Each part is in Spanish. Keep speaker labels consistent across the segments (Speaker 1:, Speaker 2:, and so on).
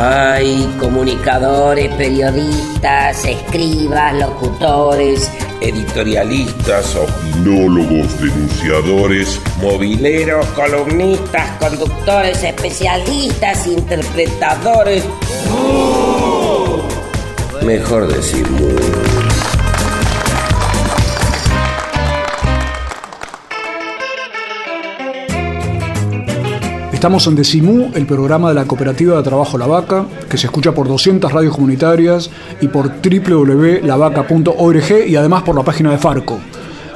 Speaker 1: Hay comunicadores, periodistas, escribas, locutores,
Speaker 2: editorialistas, opinólogos, denunciadores,
Speaker 1: mobileros, columnistas, conductores, especialistas, interpretadores.
Speaker 2: Mejor decir
Speaker 3: Estamos en Decimú, el programa de la Cooperativa de Trabajo La Vaca, que se escucha por 200 radios comunitarias y por www.lavaca.org y además por la página de Farco,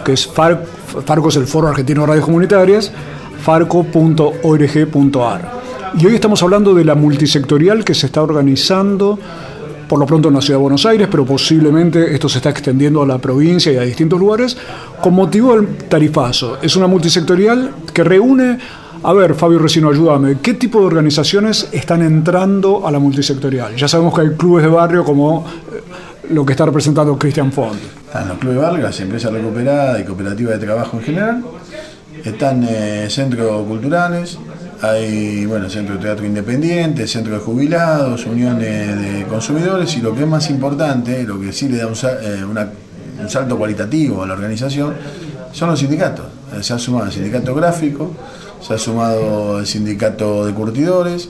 Speaker 3: que es Farco es el Foro Argentino de Radios Comunitarias, farco.org.ar. Y hoy estamos hablando de la multisectorial que se está organizando por lo pronto en la ciudad de Buenos Aires, pero posiblemente esto se está extendiendo a la provincia y a distintos lugares, con motivo del tarifazo. Es una multisectorial que reúne a ver, Fabio Resino, ayúdame. ¿Qué tipo de organizaciones están entrando a la multisectorial? Ya sabemos que hay clubes de barrio como eh, lo que está representando Christian Fond.
Speaker 4: Están los clubes de barrio, las empresas recuperadas y cooperativas de trabajo en general. Están eh, centros culturales, hay bueno, centro de teatro independiente, centro de jubilados, uniones de consumidores y lo que es más importante, lo que sí le da un, eh, un salto cualitativo a la organización, son los sindicatos. Se ha sumado el sindicato gráfico, se ha sumado el sindicato de curtidores,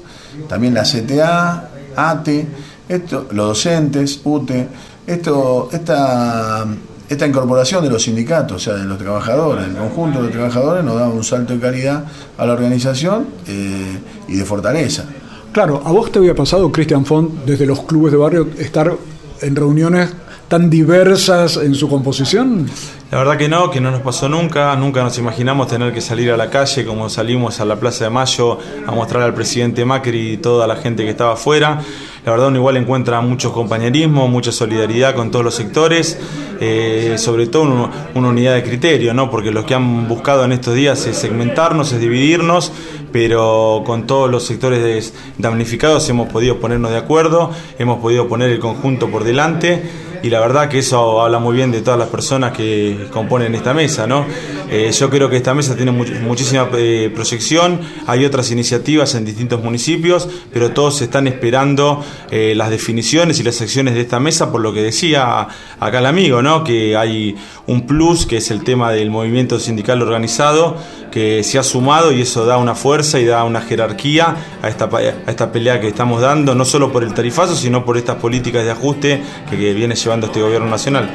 Speaker 4: también la CTA, ATE, esto, los docentes, UTE, esto, esta, esta incorporación de los sindicatos, o sea, de los trabajadores, el conjunto de trabajadores nos da un salto de calidad a la organización eh, y de fortaleza.
Speaker 3: Claro, a vos te había pasado, Cristian Font, desde los clubes de barrio, estar en reuniones tan diversas en su composición?
Speaker 5: La verdad que no, que no nos pasó nunca, nunca nos imaginamos tener que salir a la calle como salimos a la Plaza de Mayo a mostrar al presidente Macri y toda la gente que estaba afuera. La verdad uno igual encuentra mucho compañerismo, mucha solidaridad con todos los sectores, eh, sobre todo una unidad de criterio, ¿no? porque lo que han buscado en estos días es segmentarnos, es dividirnos, pero con todos los sectores damnificados hemos podido ponernos de acuerdo, hemos podido poner el conjunto por delante y la verdad que eso habla muy bien de todas las personas que componen esta mesa. ¿no? Eh, yo creo que esta mesa tiene muchísima eh, proyección, hay otras iniciativas en distintos municipios, pero todos están esperando eh, las definiciones y las acciones de esta mesa, por lo que decía acá el amigo, ¿no? que hay un plus, que es el tema del movimiento sindical organizado, que se ha sumado y eso da una fuerza y da una jerarquía a esta, a esta pelea que estamos dando, no solo por el tarifazo, sino por estas políticas de ajuste que, viene llevando este gobierno nacional.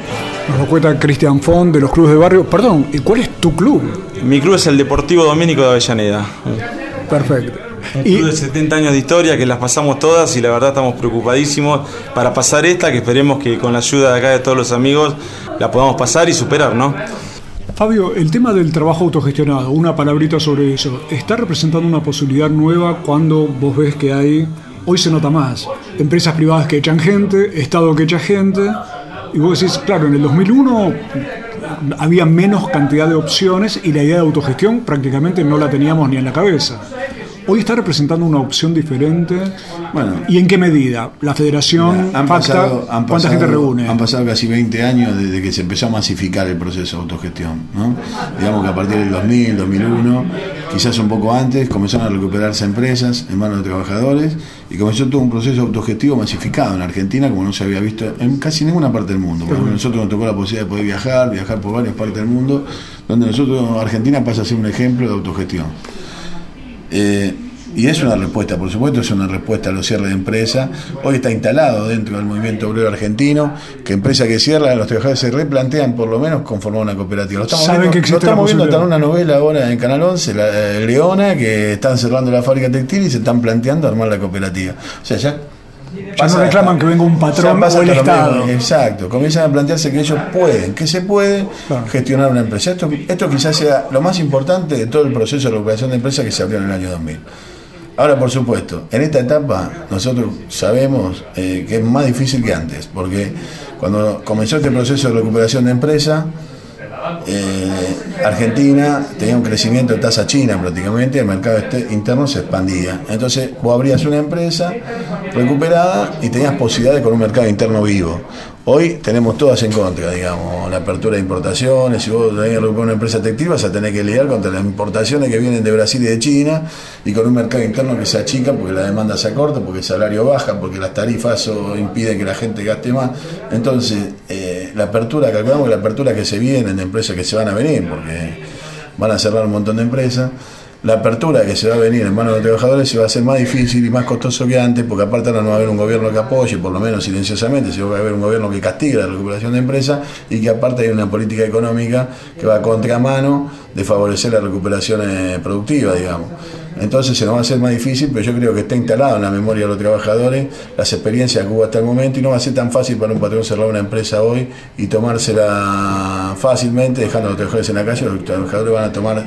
Speaker 3: Nos lo cuenta Cristian Font de los clubes de barrio. Perdón, ¿y cuál es tu club?
Speaker 5: Mi club es el Deportivo Domínico de Avellaneda.
Speaker 3: Perfecto.
Speaker 5: Un club de 70 años de historia que las pasamos todas y la verdad estamos preocupadísimos para pasar esta, que esperemos que con la ayuda de acá de todos los amigos la podamos pasar y superar, ¿no?
Speaker 3: Fabio, el tema del trabajo autogestionado, una palabrita sobre eso, ¿está representando una posibilidad nueva cuando vos ves que hay, hoy se nota más, empresas privadas que echan gente, Estado que echa gente, y vos decís, claro, en el 2001 había menos cantidad de opciones y la idea de autogestión prácticamente no la teníamos ni en la cabeza hoy está representando una opción diferente. Bueno, ¿Y en qué medida? La federación,
Speaker 4: han pasado, ¿cuánta gente reúne? Han pasado casi 20 años desde que se empezó a masificar el proceso de autogestión. ¿no? Digamos que a partir del 2000, 2001, quizás un poco antes, comenzaron a recuperarse empresas en manos de trabajadores y comenzó todo un proceso autogestivo masificado en Argentina como no se había visto en casi ninguna parte del mundo. Por nosotros nos tocó la posibilidad de poder viajar, viajar por varias partes del mundo, donde nosotros, Argentina pasa a ser un ejemplo de autogestión. Eh, y es una respuesta, por supuesto, es una respuesta a los cierres de empresa. Hoy está instalado dentro del movimiento obrero argentino que empresa que cierra, los trabajadores se replantean por lo menos conformar una cooperativa. Lo estamos viendo, que lo estamos viendo en una novela ahora en Canal 11, la, eh, Leona, que están cerrando la fábrica textil y se están planteando armar la cooperativa. O sea, ya
Speaker 3: ya no reclaman que venga un patrón o el Estado.
Speaker 4: exacto, comienzan a plantearse que ellos pueden, que se puede gestionar una empresa. Esto, esto quizás sea lo más importante de todo el proceso de recuperación de empresa que se abrió en el año 2000. Ahora, por supuesto, en esta etapa nosotros sabemos eh, que es más difícil que antes, porque cuando comenzó este proceso de recuperación de empresa, eh, Argentina tenía un crecimiento de tasa china prácticamente, el mercado este, interno se expandía. Entonces vos abrías una empresa recuperada y tenías posibilidades con un mercado interno vivo. Hoy tenemos todas en contra, digamos, la apertura de importaciones, si vos tenés que una empresa textil vas a tener que lidiar contra las importaciones que vienen de Brasil y de China y con un mercado interno que se achica porque la demanda se acorta, porque el salario baja, porque las tarifas impiden que la gente gaste más. Entonces, eh, la apertura, calculamos que la apertura que se viene de empresas que se van a venir, porque van a cerrar un montón de empresas la apertura que se va a venir en manos de los trabajadores se va a hacer más difícil y más costoso que antes, porque aparte ahora no va a haber un gobierno que apoye, por lo menos silenciosamente, sino va a haber un gobierno que castigue la recuperación de empresas y que aparte hay una política económica que va a contramano de favorecer la recuperación eh, productiva, digamos. Entonces se nos va a hacer más difícil, pero yo creo que está instalado en la memoria de los trabajadores las experiencias que hubo hasta el momento y no va a ser tan fácil para un patrón cerrar una empresa hoy y tomársela fácilmente, dejando a los trabajadores en la calle, los trabajadores van a tomar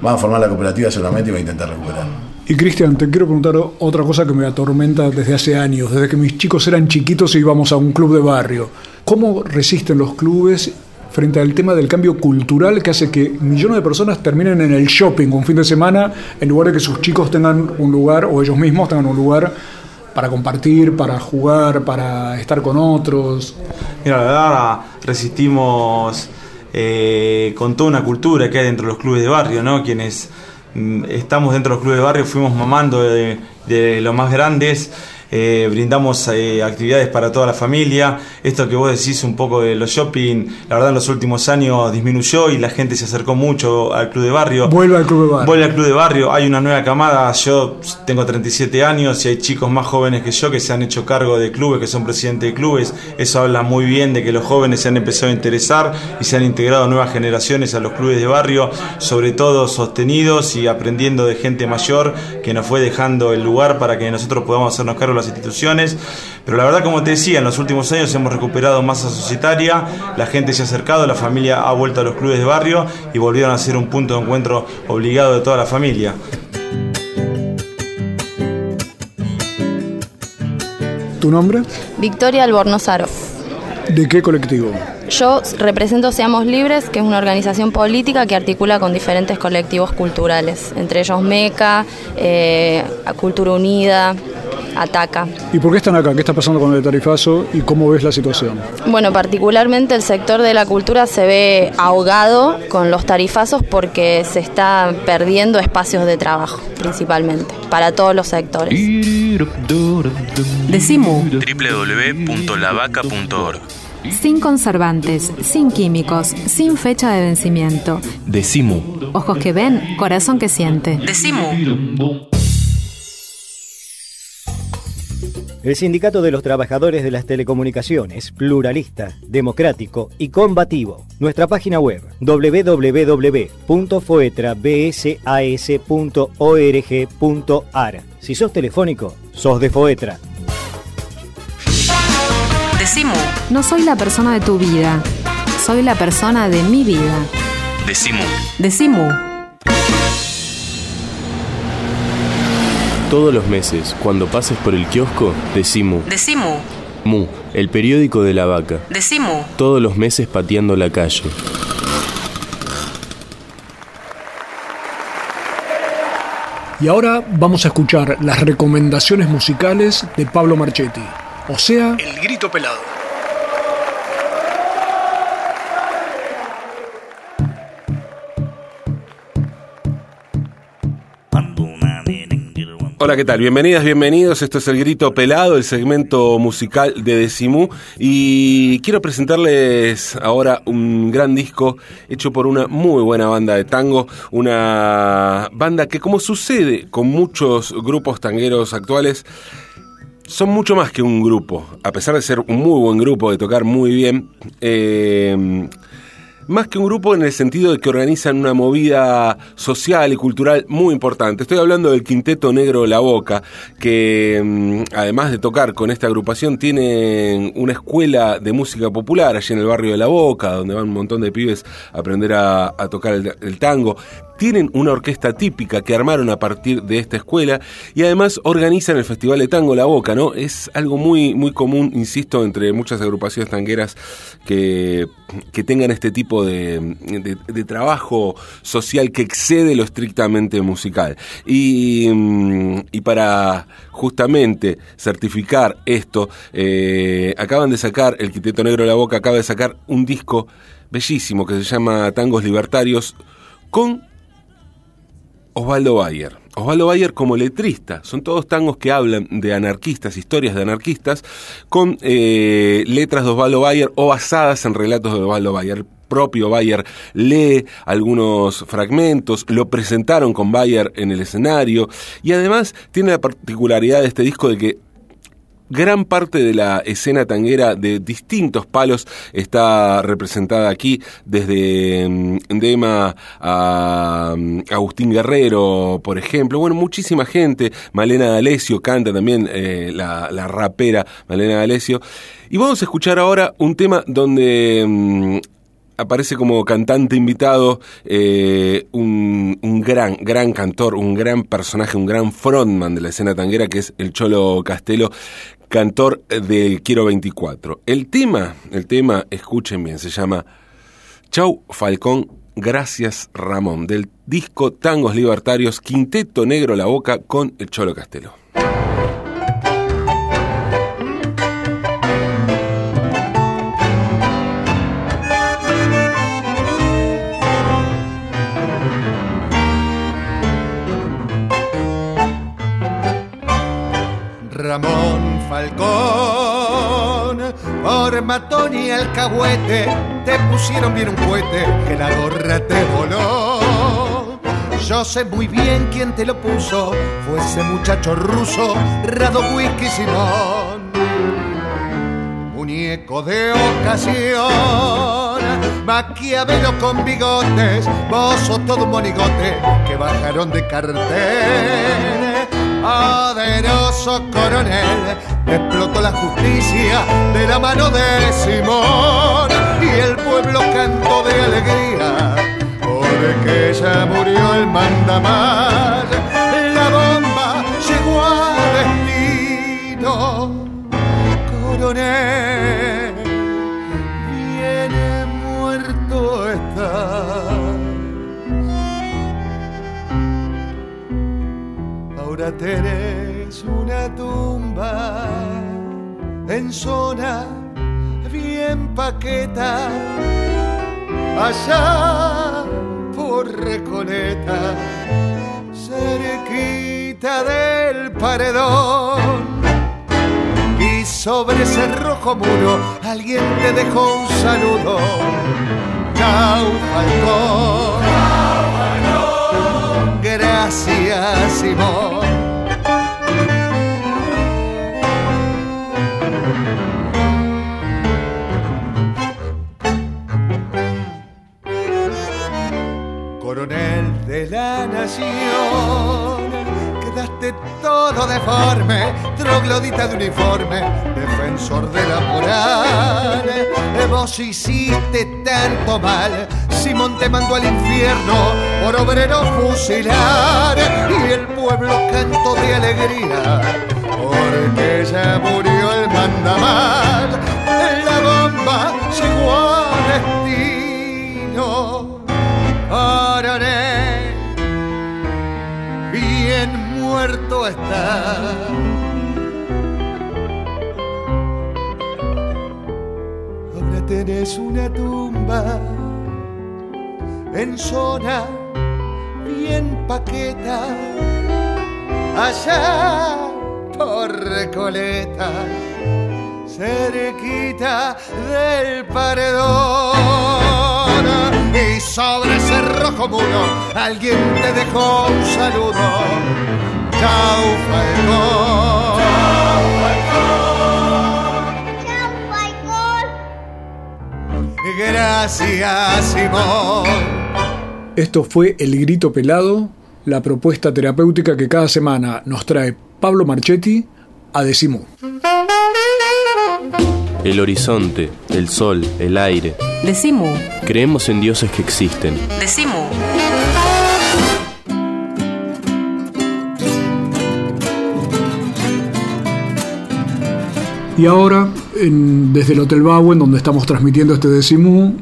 Speaker 4: van a formar la cooperativa seguramente y va a intentar recuperar.
Speaker 3: Y Cristian, te quiero preguntar otra cosa que me atormenta desde hace años, desde que mis chicos eran chiquitos y íbamos a un club de barrio. ¿Cómo resisten los clubes frente al tema del cambio cultural que hace que millones de personas terminen en el shopping un fin de semana en lugar de que sus chicos tengan un lugar o ellos mismos tengan un lugar para compartir, para jugar, para estar con otros?
Speaker 5: Mira, la verdad resistimos eh, con toda una cultura que hay dentro de los clubes de barrio, ¿no? Quienes mm, estamos dentro de los clubes de barrio fuimos mamando de, de los más grandes eh, brindamos eh, actividades para toda la familia. Esto que vos decís un poco de los shopping, la verdad en los últimos años disminuyó y la gente se acercó mucho al club de barrio.
Speaker 3: Vuelve al club de barrio.
Speaker 5: Vuelve al club de barrio. Hay una nueva camada. Yo tengo 37 años y hay chicos más jóvenes que yo que se han hecho cargo de clubes, que son presidentes de clubes. Eso habla muy bien de que los jóvenes se han empezado a interesar y se han integrado nuevas generaciones a los clubes de barrio, sobre todo sostenidos y aprendiendo de gente mayor que nos fue dejando el lugar para que nosotros podamos hacernos cargo las instituciones. Pero la verdad, como te decía, en los últimos años hemos recuperado masa societaria, la gente se ha acercado, la familia ha vuelto a los clubes de barrio y volvieron a ser un punto de encuentro obligado de toda la familia.
Speaker 3: ¿Tu nombre?
Speaker 6: Victoria Albornozaro.
Speaker 3: ¿De qué colectivo?
Speaker 6: Yo represento Seamos Libres, que es una organización política que articula con diferentes colectivos culturales, entre ellos MECA, eh, Cultura Unida, ataca.
Speaker 3: ¿Y por qué están acá? ¿Qué está pasando con el tarifazo y cómo ves la situación?
Speaker 6: Bueno, particularmente el sector de la cultura se ve ahogado con los tarifazos porque se está perdiendo espacios de trabajo, principalmente, para todos los sectores.
Speaker 7: Decimu www.lavaca.org sin conservantes, sin químicos, sin fecha de vencimiento.
Speaker 8: Decimu.
Speaker 7: Ojos que ven, corazón que siente.
Speaker 8: Decimu.
Speaker 9: El Sindicato de los Trabajadores de las Telecomunicaciones, pluralista, democrático y combativo. Nuestra página web www.foetrabsas.org.ar. Si sos telefónico, sos de Foetra.
Speaker 7: Decimu. No soy la persona de tu vida, soy la persona de mi vida.
Speaker 8: Decimu.
Speaker 7: Decimu.
Speaker 8: Todos los meses, cuando pases por el kiosco, Decimu.
Speaker 7: Decimu.
Speaker 8: Mu, el periódico de la vaca.
Speaker 7: Decimu.
Speaker 8: Todos los meses pateando la calle.
Speaker 3: Y ahora vamos a escuchar las recomendaciones musicales de Pablo Marchetti, o sea, El Grito Pelado.
Speaker 2: Hola, ¿qué tal? Bienvenidas, bienvenidos. Esto es El Grito Pelado, el segmento musical de Decimú. Y quiero presentarles ahora un gran disco hecho por una muy buena banda de tango. Una banda que, como sucede con muchos grupos tangueros actuales, son mucho más que un grupo. A pesar de ser un muy buen grupo, de tocar muy bien. Eh, más que un grupo en el sentido de que organizan una movida social y cultural muy importante. Estoy hablando del Quinteto Negro La Boca, que mm, además de tocar con esta agrupación tienen una escuela de música popular allí en el barrio de La Boca, donde van un montón de pibes a aprender a, tocar el, tango. Tienen una orquesta típica que armaron a partir de esta escuela y además organizan el Festival de Tango La Boca, ¿no? Es algo muy, muy común, insisto, entre muchas agrupaciones tangueras que, que tengan este tipo de, de, trabajo social que excede lo estrictamente musical. Y, mm, y para justamente certificar esto, eh, acaban de sacar, el Quiteto Negro la Boca acaba de sacar un disco bellísimo que se llama Tangos Libertarios con Osvaldo Bayer. Osvaldo Bayer como letrista. Son todos tangos que hablan de anarquistas, historias de anarquistas, con eh, letras de Osvaldo Bayer o basadas en relatos de Osvaldo Bayer. El propio Bayer lee algunos fragmentos, lo presentaron con Bayer en el escenario y además tiene la particularidad de este disco de que gran parte de la escena tanguera de distintos palos está representada aquí, desde mm, Dema a mm, Agustín Guerrero, por ejemplo. Bueno, muchísima gente. Malena D'Alessio canta también eh, la, la, rapera Malena D'Alessio. Y vamos a escuchar ahora un tema donde mm, aparece como cantante invitado eh, un, un, gran, gran cantor, un gran personaje, un gran frontman de la escena tanguera que es el Cholo Castelo, cantor del Quiero 24. El tema, el tema, escuchen bien, se llama Chau Falcón, gracias Ramón, del disco Tangos Libertarios, Quinteto Negro La Boca con el Cholo Castelo.
Speaker 10: Ramón Falcón, por matón y alcahuete, te pusieron bien un cohete que la gorra te voló. Yo sé muy bien quién te lo puso, fue ese muchacho ruso, Rado Whisky Simón. Muñeco de ocasión, Maquiavelo con bigotes, vos todo un monigote que bajaron de cartel poderoso coronel. Explotó la justicia de la mano de Simón y el pueblo cantó de alegría. Porque ya murió el mandamás. La bomba llegó a destino. Coronel tenés una tumba en zona bien paqueta, allá por Recoleta, cerquita del paredón. Y sobre ese rojo muro alguien te dejó un saludo. Chau, Falcón gracias Simón. Coronel de la nación, quedaste todo deforme, troglodita de uniforme, defensor de la moral. Vos hiciste tanto mal Simón te mandó al infierno por obrero fusilar y el pueblo cantó de alegría porque ya murió el mandamás. La bomba llegó muerto está. Ahora tenés una tumba en zona bien paqueta, allá por Recoleta, cerquita del paredón. Y sobre ese rojo muro alguien te dejó un saludo. Chau, Falcón. Gracias, Simón.
Speaker 3: Esto fue El Grito Pelado, la propuesta terapéutica que cada semana nos trae Pablo Marchetti a Decimú.
Speaker 8: El horizonte, el sol, el aire.
Speaker 7: Decimú.
Speaker 8: Creemos en dioses que existen.
Speaker 7: Decimú.
Speaker 3: Y ahora, desde el Hotel Bauen, donde estamos transmitiendo este decimú,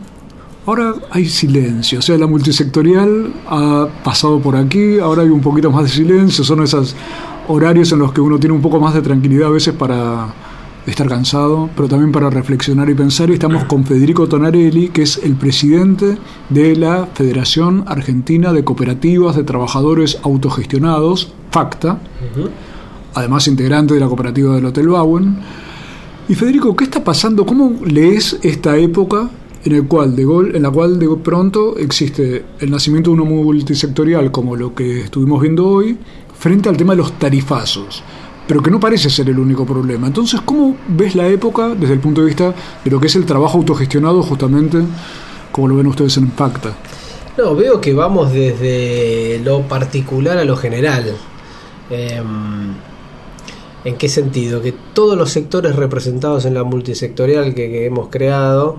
Speaker 3: ahora hay silencio. O sea, la multisectorial ha pasado por aquí, ahora hay un poquito más de silencio. Son esos horarios en los que uno tiene un poco más de tranquilidad a veces para estar cansado, pero también para reflexionar y pensar. Y estamos con Federico Tonarelli, que es el presidente de la Federación Argentina de Cooperativas de Trabajadores Autogestionados, FACTA, además integrante de la cooperativa del Hotel Bauen. Y Federico, ¿qué está pasando? ¿Cómo lees esta época en, el cual de gol, en la cual de pronto existe el nacimiento de una multisectorial como lo que estuvimos viendo hoy, frente al tema de los tarifazos? pero que no parece ser el único problema. Entonces, ¿cómo ves la época desde el punto de vista de lo que es el trabajo autogestionado justamente, como lo ven ustedes en Pacta?
Speaker 11: No, veo que vamos desde lo particular a lo general. Em, ¿En qué sentido? Que todos los sectores representados en la multisectorial que hemos creado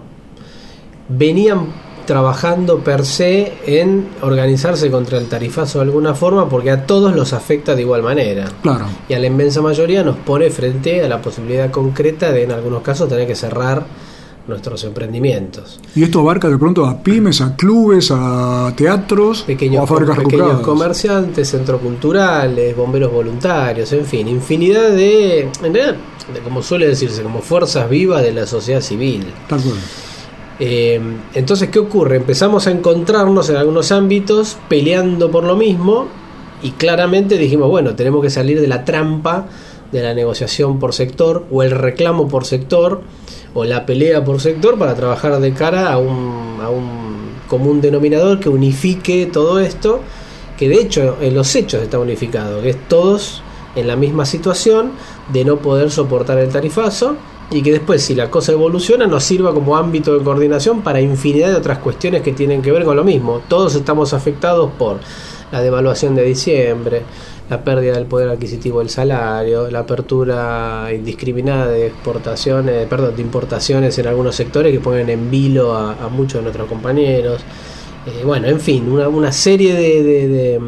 Speaker 11: venían trabajando per se en organizarse contra el tarifazo de alguna forma porque a todos los afecta de igual manera.
Speaker 3: Claro.
Speaker 11: Y a la inmensa mayoría nos pone frente a la posibilidad concreta de en algunos casos tener que cerrar nuestros emprendimientos.
Speaker 3: Y esto abarca de pronto a pymes, a clubes, a teatros,
Speaker 11: pequeños, pequeños comerciantes, centros culturales, bomberos voluntarios, en fin, infinidad de, en realidad, como suele decirse, como fuerzas vivas de la sociedad civil.
Speaker 3: Tal cual.
Speaker 11: Eh, entonces, ¿qué ocurre? Empezamos a encontrarnos en algunos ámbitos peleando por lo mismo y claramente dijimos, bueno, tenemos que salir de la trampa de la negociación por sector o el reclamo por sector o la pelea por sector para trabajar de cara a un, a un común denominador que unifique todo esto, que de hecho en los hechos está unificado, que es todos en la misma situación de no poder soportar el tarifazo y que después si la cosa evoluciona nos sirva como ámbito de coordinación para infinidad de otras cuestiones que tienen que ver con lo mismo. Todos estamos afectados por la devaluación de diciembre, la pérdida del poder adquisitivo del salario, la apertura indiscriminada de exportaciones, perdón, de importaciones en algunos sectores que ponen en vilo a, muchos de nuestros compañeros. Eh, bueno, en fin, una, una serie de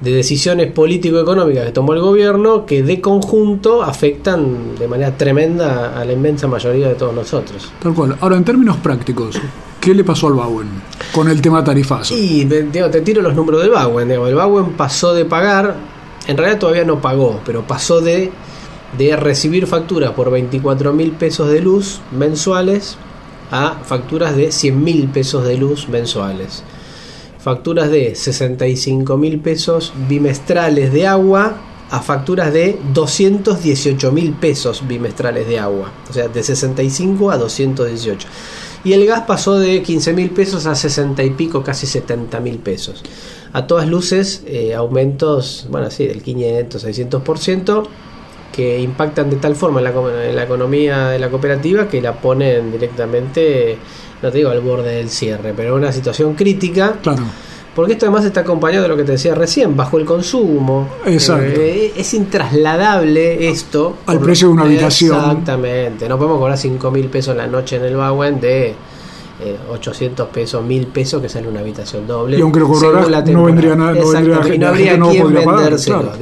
Speaker 11: de decisiones político-económicas que tomó el gobierno que de conjunto afectan de manera tremenda a la inmensa mayoría de todos nosotros.
Speaker 3: Tal cual. Ahora, en términos prácticos, ¿qué le pasó al Bauen con el tema tarifazo?
Speaker 11: Y te tiro los números del Bauen. el Bauen pasó de pagar, en realidad todavía no pagó, pero pasó de, de recibir facturas por 24 mil pesos de luz mensuales a facturas de 100 mil pesos de luz mensuales facturas de 65 mil pesos bimestrales de agua a facturas de 218 mil pesos bimestrales de agua. O sea, de 65 a 218. Y el gas pasó de 15 mil pesos a 60 y pico, casi 70 mil pesos. A todas luces, eh, aumentos, bueno, sí, del 500, 600%, que impactan de tal forma en la, en la economía de la cooperativa que la ponen directamente no te digo al borde del cierre, pero una situación crítica.
Speaker 3: Claro.
Speaker 11: Porque esto además está acompañado de lo que te decía recién, bajo el consumo.
Speaker 3: Exacto.
Speaker 11: Eh, es intrasladable esto.
Speaker 3: Al precio de una habitación.
Speaker 11: Exactamente. No podemos cobrar 5 mil pesos la noche en el Bauen de 800 eh, pesos, 1000 pesos que sale una habitación doble.
Speaker 3: Y aunque lo cobrarás, no vendría nada. No, vendría,
Speaker 11: y no habría quien vendérselo.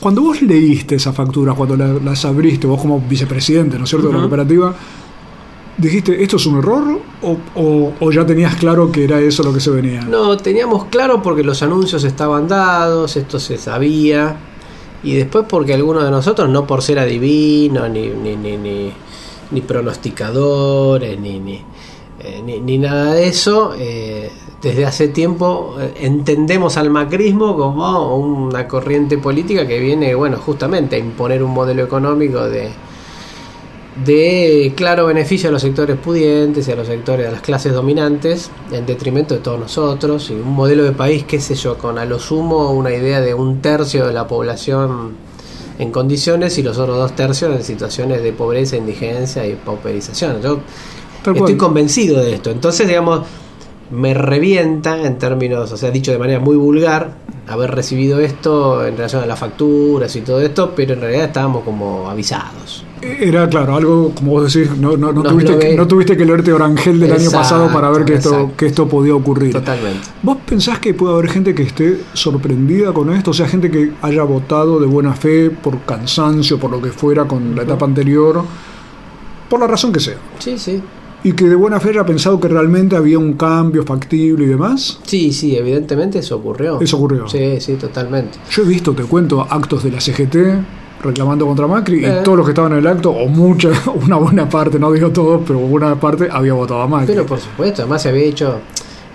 Speaker 3: Cuando vos leíste esa factura, cuando las abriste, vos como vicepresidente, ¿no es cierto?, de la cooperativa ¿Dijiste, esto es un error o, ya tenías claro que era eso lo que se venía?
Speaker 11: No, teníamos claro porque los anuncios estaban dados, esto se sabía, y después porque algunos de nosotros, no por ser adivinos, ni, ni, ni, ni, ni pronosticadores, ni, ni, eh, ni, nada de eso, eh, desde hace tiempo eh, entendemos al macrismo como una corriente política que viene, bueno, justamente a imponer un modelo económico de de claro beneficio a los sectores pudientes y a los sectores, a las clases dominantes, en detrimento de todos nosotros, y un modelo de país, qué sé yo, con a lo sumo una idea de un tercio de la población en condiciones y los otros dos tercios en situaciones de pobreza, indigencia y pauperización. Yo estoy convencido de esto. Entonces, digamos, me revienta en términos, o sea, dicho de manera muy vulgar, haber recibido esto en relación a las facturas y todo esto, pero en realidad estábamos como avisados.
Speaker 3: Era claro, algo como vos decís, no, no, no, tuviste, que, no tuviste que leerte Orangel del año pasado para ver que esto, que esto podía ocurrir.
Speaker 11: Totalmente.
Speaker 3: ¿Vos pensás que puede haber gente que esté sorprendida con esto? O sea, gente que haya votado de buena fe, por cansancio, por lo que fuera con la etapa anterior, por la razón que sea.
Speaker 11: Sí, sí
Speaker 3: y que de buena fe haya pensado que realmente había un cambio factible y demás.
Speaker 11: Sí, sí, evidentemente eso ocurrió.
Speaker 3: Eso ocurrió.
Speaker 11: Sí, sí, totalmente.
Speaker 3: Yo he visto, te cuento, actos de la CGT reclamando contra Macri y eh. todos los que estaban en el acto, o mucha, una buena parte, no digo todos, pero buena parte había votado a Macri.
Speaker 11: Pero por supuesto, además se había hecho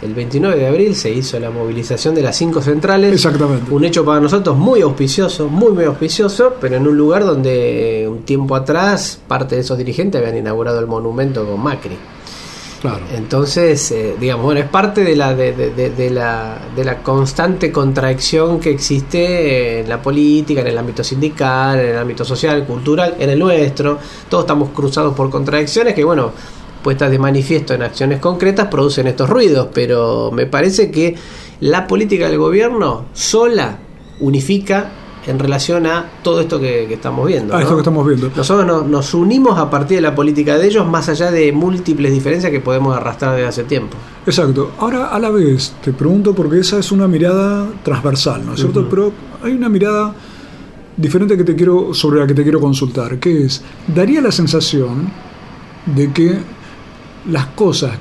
Speaker 11: el 29 de abril se hizo la movilización de las cinco centrales.
Speaker 3: Exactamente.
Speaker 11: Un hecho para nosotros muy auspicioso, muy, muy auspicioso, pero en un lugar donde un tiempo atrás parte de esos dirigentes habían inaugurado el monumento con Macri.
Speaker 3: Claro.
Speaker 11: Entonces, eh, digamos, bueno, es parte de la, de, de, la, de la constante contradicción que existe en la política, en el ámbito sindical, en el ámbito social, cultural, en el nuestro. Todos estamos cruzados por contradicciones que, bueno, puestas de manifiesto en acciones concretas producen estos ruidos, pero me parece que la política del gobierno sola unifica en relación a todo esto que, estamos viendo.
Speaker 3: esto que estamos viendo.
Speaker 11: Nosotros nos unimos a partir de la política de ellos, más allá de múltiples diferencias que podemos arrastrar desde hace tiempo.
Speaker 3: Exacto. Ahora, a la vez, te pregunto porque esa es una mirada transversal, ¿no es cierto? Pero hay una mirada diferente que te quiero, sobre la que te quiero consultar, que es, daría la sensación de que las cosas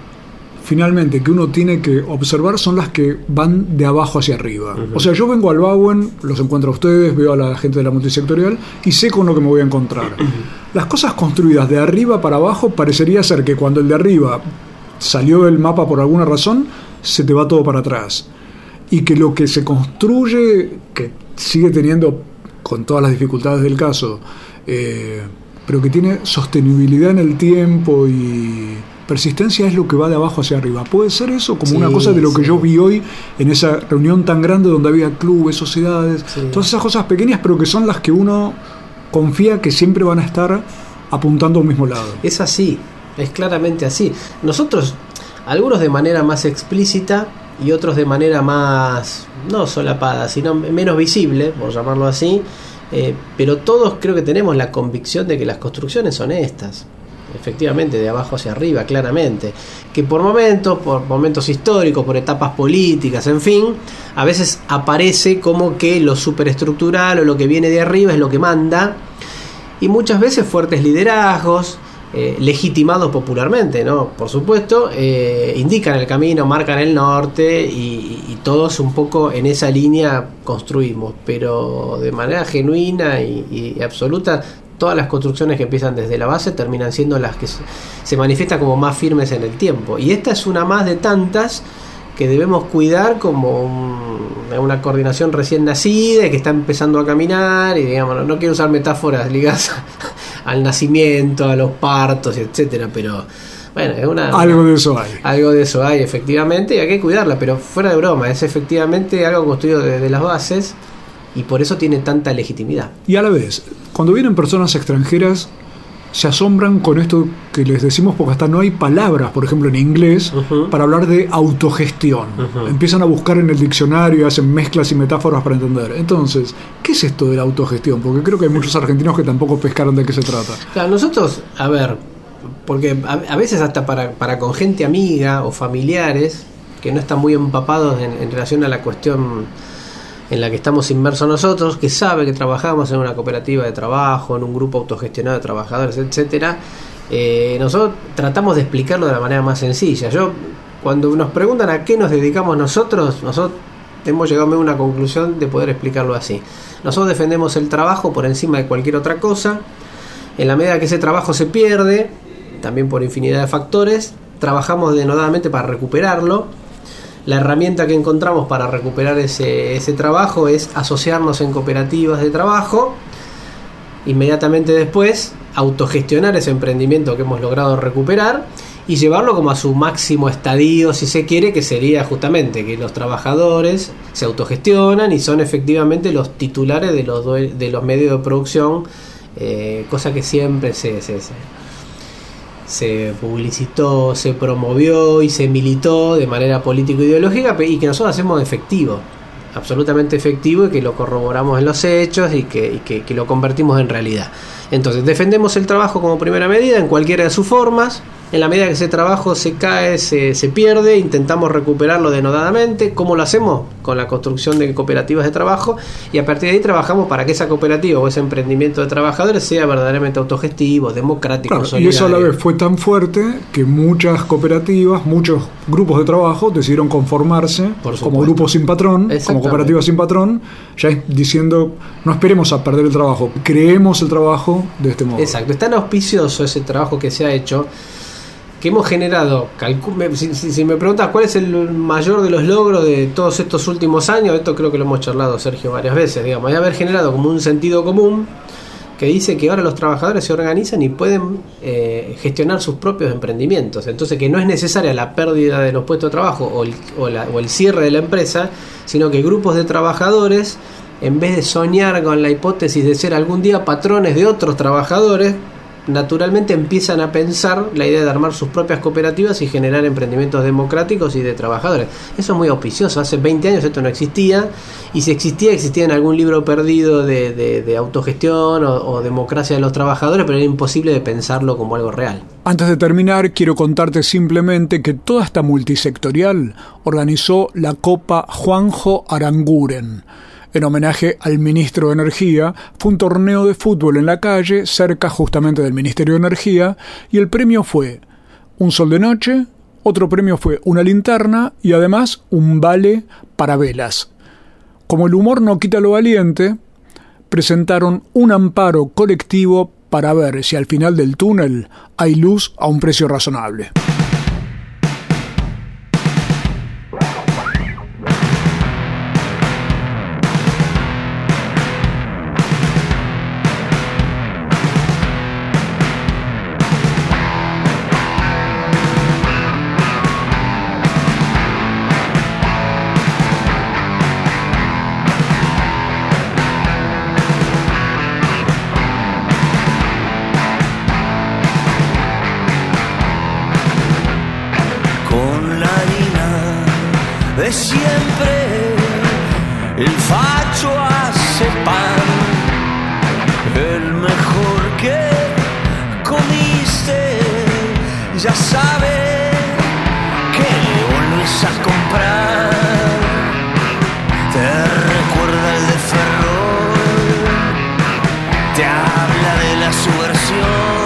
Speaker 3: finalmente que uno tiene que observar son las que van de abajo hacia arriba. O sea, yo vengo al Bauen, los encuentro a ustedes, veo a la gente de la multisectorial y sé con lo que me voy a encontrar. Las cosas construidas de arriba para abajo parecería ser que cuando el de arriba salió del mapa por alguna razón, se te va todo para atrás. Y que lo que se construye, que sigue teniendo, con todas las dificultades del caso, eh, pero que tiene sostenibilidad en el tiempo y persistencia es lo que va de abajo hacia arriba. ¿Puede ser eso como una cosa de lo que yo vi hoy en esa reunión tan grande donde había clubes, sociedades, todas esas cosas pequeñas, pero que son las que uno confía que siempre van a estar apuntando al mismo lado?
Speaker 11: Es así, es claramente así. Nosotros, algunos de manera más explícita y otros de manera más, no solapada, sino menos visible, por llamarlo así, eh, pero todos creo que tenemos la convicción de que las construcciones son estas efectivamente, de abajo hacia arriba, claramente, que por momentos, por momentos históricos, por etapas políticas, en fin, a veces aparece como que lo superestructural o lo que viene de arriba es lo que manda, y muchas veces fuertes liderazgos, eh, legitimados popularmente, ¿no? Por supuesto, eh, indican el camino, marcan el norte y, todos un poco en esa línea construimos, pero de manera genuina y, y absoluta todas las construcciones que empiezan desde la base terminan siendo las que se manifiestan como más firmes en el tiempo. Y esta es una más de tantas que debemos cuidar como una coordinación recién nacida y que está empezando a caminar y digamos, no, quiero usar metáforas ligadas al nacimiento, a los partos, etcétera, pero bueno, es una
Speaker 3: algo de eso hay.
Speaker 11: Algo de eso hay, efectivamente, y hay que cuidarla, pero fuera de broma, es efectivamente algo construido desde las bases y por eso tiene tanta legitimidad.
Speaker 3: Y a la vez, cuando vienen personas extranjeras, se asombran con esto que les decimos porque hasta no hay palabras, por ejemplo en inglés, para hablar de autogestión. Empiezan a buscar en el diccionario y hacen mezclas y metáforas para entender. Entonces, ¿qué es esto de la autogestión? Porque creo que hay muchos argentinos que tampoco pescaron de qué se trata.
Speaker 11: Claro, nosotros, a ver, porque a, veces hasta para, para, con gente amiga o familiares que no están muy empapados en relación a la cuestión en la que estamos inmersos nosotros, que sabe que trabajamos en una cooperativa de trabajo, en un grupo autogestionado de trabajadores, etcétera, eh, nosotros tratamos de explicarlo de la manera más sencilla. Yo, cuando nos preguntan a qué nos dedicamos nosotros, nosotros hemos llegado a una conclusión de poder explicarlo así. Nosotros defendemos el trabajo por encima de cualquier otra cosa. En la medida que ese trabajo se pierde, también por infinidad de factores, trabajamos denodadamente para recuperarlo la herramienta que encontramos para recuperar ese, ese trabajo es asociarnos en cooperativas de trabajo. Inmediatamente después, autogestionar ese emprendimiento que hemos logrado recuperar y llevarlo como a su máximo estadio, si se quiere, que sería justamente que los trabajadores se autogestionan y son efectivamente los titulares de los, de los medios de producción, eh, cosa que siempre se, se, se publicitó, se promovió y se militó de manera político-ideológica y que nosotros hacemos efectivo, absolutamente efectivo y que lo corroboramos en los hechos y que, que lo convertimos en realidad. Entonces, defendemos el trabajo como primera medida en cualquiera de sus formas, en la medida que ese trabajo se cae, se, se, pierde, intentamos recuperarlo denodadamente. ¿Cómo lo hacemos? Con la construcción de cooperativas de trabajo y a partir de ahí trabajamos para que esa cooperativa o ese emprendimiento de trabajadores sea verdaderamente autogestivo, democrático,
Speaker 3: Y eso a la vez fue tan fuerte que muchas cooperativas, muchos grupos de trabajo decidieron conformarse como grupos sin patrón, como cooperativas sin patrón, ya diciendo no esperemos a perder el trabajo, creemos el trabajo de este modo.
Speaker 11: Exacto, es tan auspicioso ese trabajo que se ha hecho que hemos generado, si, me preguntas cuál es el mayor de los logros de todos estos últimos años, esto creo que lo hemos charlado Sergio varias veces, digamos, de haber generado como un sentido común que dice que ahora los trabajadores se organizan y pueden eh, gestionar sus propios emprendimientos. Entonces que no es necesaria la pérdida de los puestos de trabajo o el, o el cierre de la empresa, sino que grupos de trabajadores, en vez de soñar con la hipótesis de ser algún día patrones de otros trabajadores, naturalmente empiezan a pensar la idea de armar sus propias cooperativas y generar emprendimientos democráticos y de trabajadores. Eso es muy auspicioso. Hace 20 años esto no existía y si existía, existía en algún libro perdido de, autogestión o, o democracia de los trabajadores, pero era imposible de pensarlo como algo real.
Speaker 3: Antes de terminar, quiero contarte simplemente que toda esta multisectorial organizó la Copa Juanjo Aranguren en homenaje al ministro de Energía, fue un torneo de fútbol en la calle, cerca justamente del Ministerio de Energía, y el premio fue un sol de noche, otro premio fue una linterna y además un vale para velas. Como el humor no quita lo valiente, presentaron un amparo colectivo para ver si al final del túnel hay luz a un precio razonable.
Speaker 12: Cuerpo y quiero cañoncito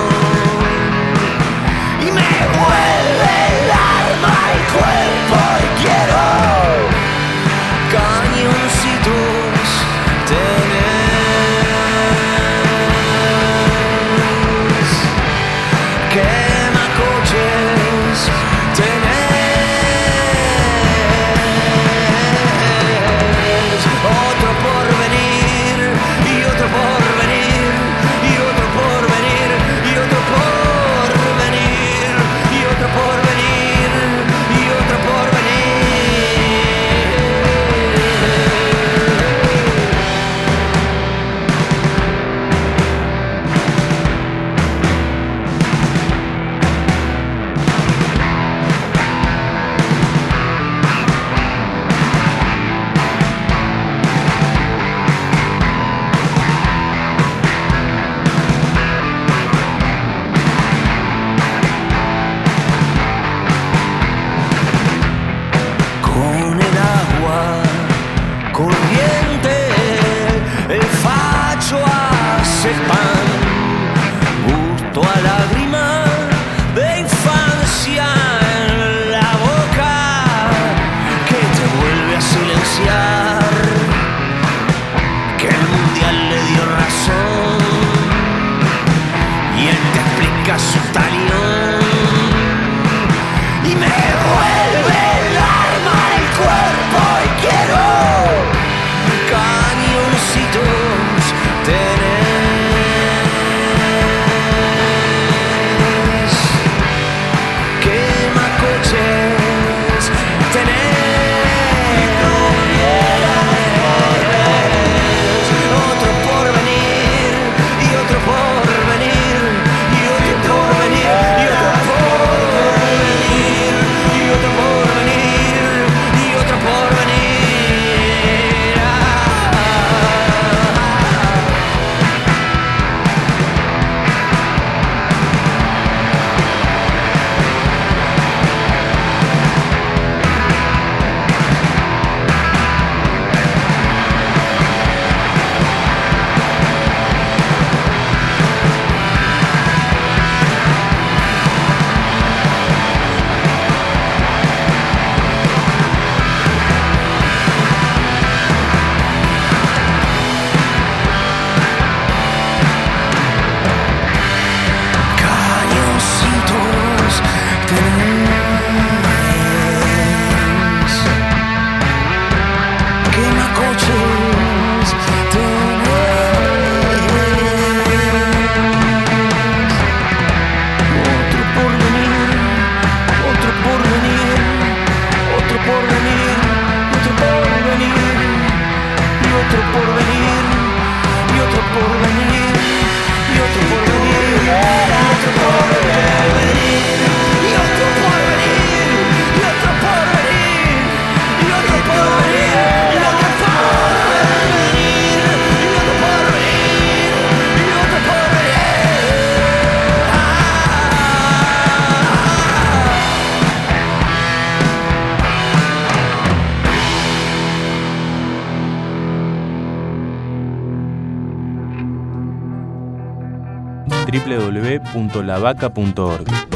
Speaker 8: www.lavaca.org.